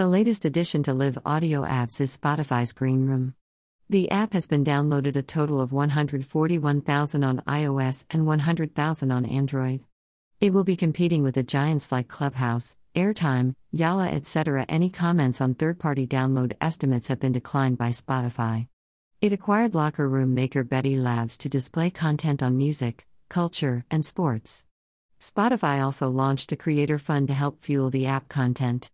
The latest addition to Live Audio apps is Spotify's Greenroom. The app has been downloaded a total of 141,000 on iOS and 100,000 on Android. It will be competing with the giants like Clubhouse, Airtime, Yalla, etc. Any comments on third party download estimates have been declined by Spotify. It acquired locker room maker Betty Labs to display content on music, culture, and sports. Spotify also launched a creator fund to help fuel the app content.